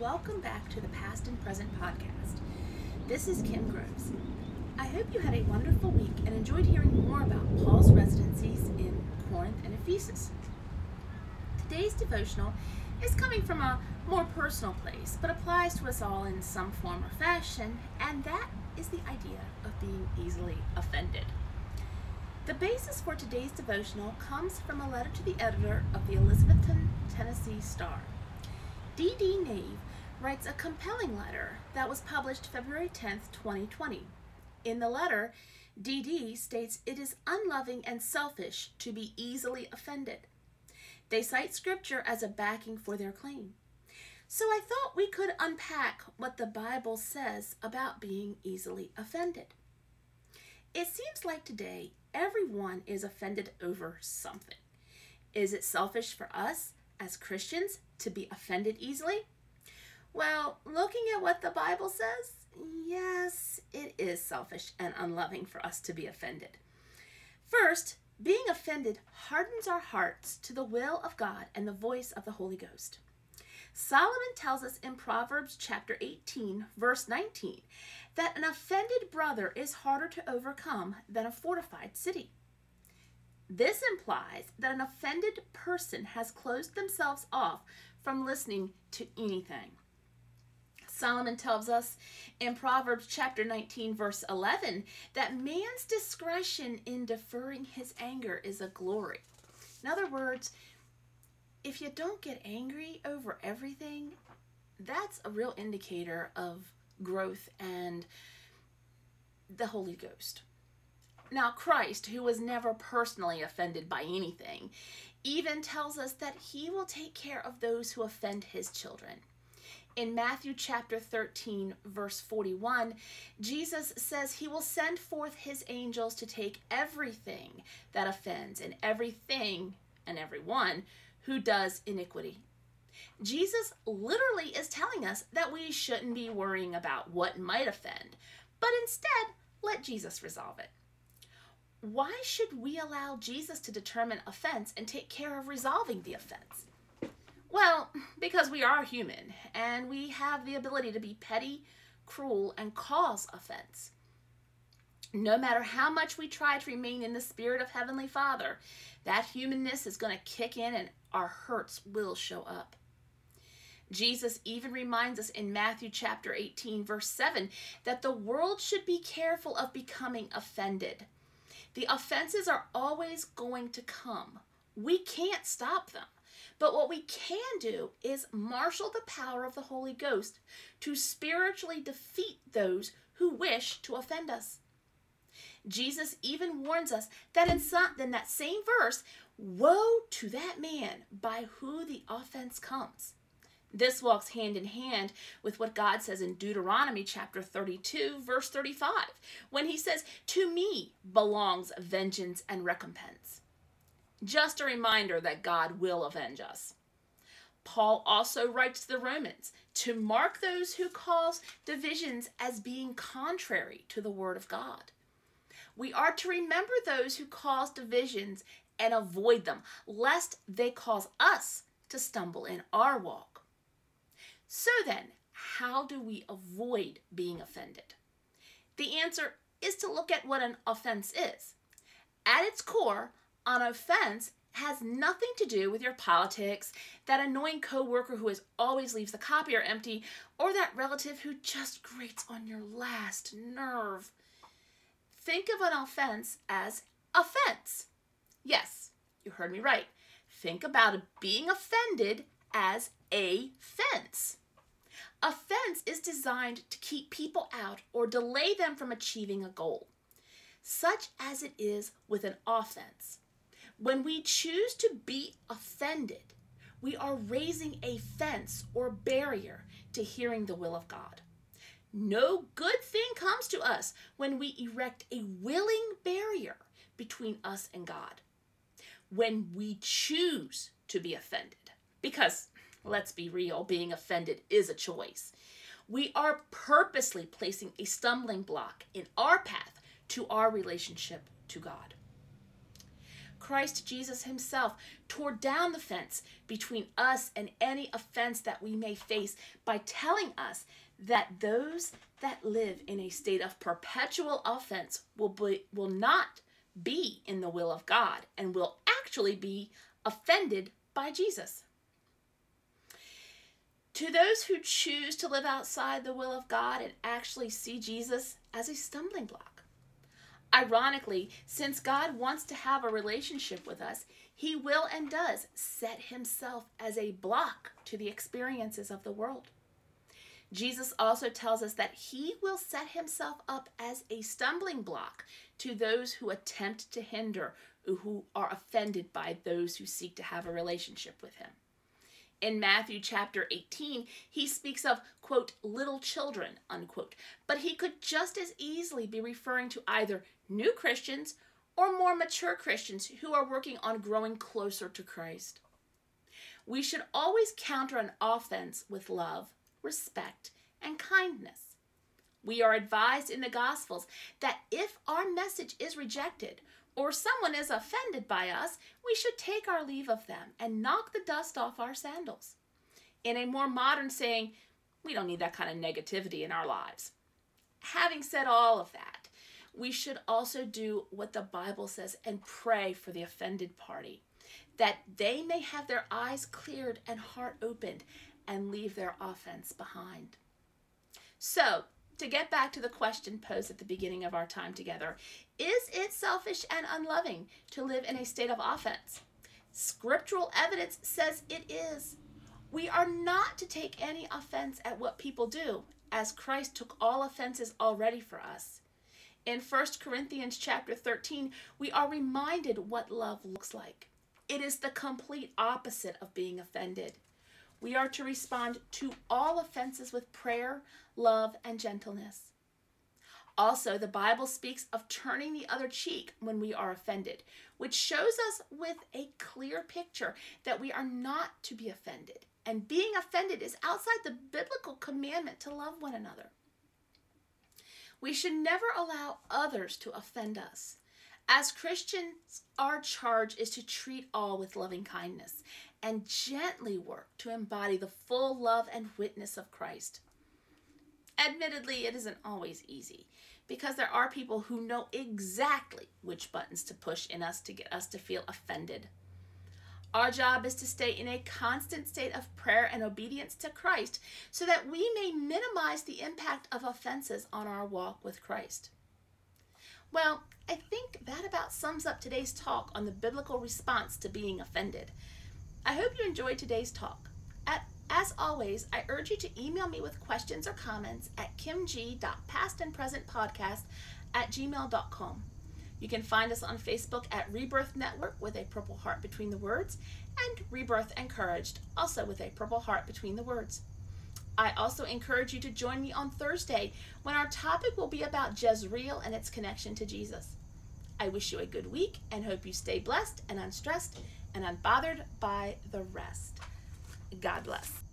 welcome back to the Past and Present podcast. This is Kim Groves. I hope you had a wonderful week and enjoyed hearing more about Paul's residencies in Corinth and Ephesus. Today's devotional is coming from a more personal place, but applies to us all in some form or fashion, and that is the idea of being easily offended. The basis for today's devotional comes from a letter to the editor of the Elizabethton, Tennessee Star. D.D. Nave writes a compelling letter that was published February 10, 2020. In the letter, D.D. states it is unloving and selfish to be easily offended. They cite scripture as a backing for their claim. So I thought we could unpack what the Bible says about being easily offended. It seems like today everyone is offended over something. Is it selfish for us as Christians to be offended easily? Well, looking at what the Bible says, yes, it is selfish and unloving for us to be offended. First, being offended hardens our hearts to the will of God and the voice of the Holy Ghost. Solomon tells us in Proverbs chapter 18, verse 19, that an offended brother is harder to overcome than a fortified city. This implies that an offended person has closed themselves off from listening to anything. Solomon tells us in Proverbs chapter 19, verse 11, that man's discretion in deferring his anger is a glory. In other words, if you don't get angry over everything, that's a real indicator of growth and the Holy Ghost. Now, Christ, who was never personally offended by anything, even tells us that he will take care of those who offend his children. In Matthew chapter 13, verse 41, Jesus says he will send forth his angels to take everything that offends and everything and everyone who does iniquity. Jesus literally is telling us that we shouldn't be worrying about what might offend, but instead let Jesus resolve it. Why should we allow Jesus to determine offense and take care of resolving the offense? Well, because we are human and we have the ability to be petty, cruel, and cause offense. No matter how much we try to remain in the spirit of Heavenly Father, that humanness is going to kick in and our hurts will show up. Jesus even reminds us in Matthew chapter 18, verse 7, that the world should be careful of becoming offended. The offenses are always going to come. We can't stop them. But what we can do is marshal the power of the Holy Ghost to spiritually defeat those who wish to offend us. Jesus even warns us that in, some, in that same verse, woe to that man by who the offense comes. This walks hand in hand with what God says in Deuteronomy chapter 32, verse 35, when he says, To me belongs vengeance and recompense. Just a reminder that God will avenge us. Paul also writes to the Romans to mark those who cause divisions as being contrary to the word of God. We are to remember those who cause divisions and avoid them, lest they cause us to stumble in our walk. So then, how do we avoid being offended? The answer is to look at what an offense is. At its core, an offense has nothing to do with your politics, that annoying coworker who is always leaves the copier empty, or that relative who just grates on your last nerve. Think of an offense as offense. Yes, you heard me right. Think about being offended as a fence. A is designed to keep people out or delay them from achieving a goal, such as it is with an offense. When we choose to be offended, we are raising a fence or barrier to hearing the will of God. No good thing comes to us when we erect a willing barrier between us and God. When we choose to be offended, because let's be real, being offended is a choice. We are purposely placing a stumbling block in our path to our relationship to God. Christ Jesus himself tore down the fence between us and any offense that we may face by telling us that those that live in a state of perpetual offense will be, will not be in the will of God and will actually be offended by Jesus. To those who choose to live outside the will of God and actually see Jesus as a stumbling block. Ironically, since God wants to have a relationship with us, he will and does set himself as a block to the experiences of the world. Jesus also tells us that he will set himself up as a stumbling block to those who attempt to hinder, who are offended by those who seek to have a relationship with him. In Matthew chapter 18, he speaks of, quote, little children, unquote, but he could just as easily be referring to either new Christians or more mature Christians who are working on growing closer to Christ. We should always counter an offense with love respect, and kindness. We are advised in the Gospels that if our message is rejected or someone is offended by us, we should take our leave of them and knock the dust off our sandals. In a more modern saying, we don't need that kind of negativity in our lives. Having said all of that, we should also do what the Bible says and pray for the offended party, that they may have their eyes cleared and heart opened, and leave their offense behind. So, to get back to the question posed at the beginning of our time together, is it selfish and unloving to live in a state of offense? Scriptural evidence says it is. We are not to take any offense at what people do, as Christ took all offenses already for us. In 1 Corinthians chapter 13, we are reminded what love looks like. It is the complete opposite of being offended. We are to respond to all offenses with prayer, love, and gentleness. Also, the Bible speaks of turning the other cheek when we are offended, which shows us with a clear picture that we are not to be offended. And being offended is outside the biblical commandment to love one another. We should never allow others to offend us. As Christians, our charge is to treat all with loving kindness and gently work to embody the full love and witness of Christ. Admittedly, it isn't always easy because there are people who know exactly which buttons to push in us to get us to feel offended. Our job is to stay in a constant state of prayer and obedience to Christ so that we may minimize the impact of offenses on our walk with Christ. Well, I think that about sums up today's talk on the biblical response to being offended. I hope you enjoyed today's talk. As always, I urge you to email me with questions or comments at kimg.pastandpresentpodcast at gmail.com. You can find us on Facebook at Rebirth Network with a purple heart between the words, and Rebirth Encouraged, also with a purple heart between the words. I also encourage you to join me on Thursday when our topic will be about Jezreel and its connection to Jesus. I wish you a good week and hope you stay blessed and unstressed and unbothered by the rest. God bless.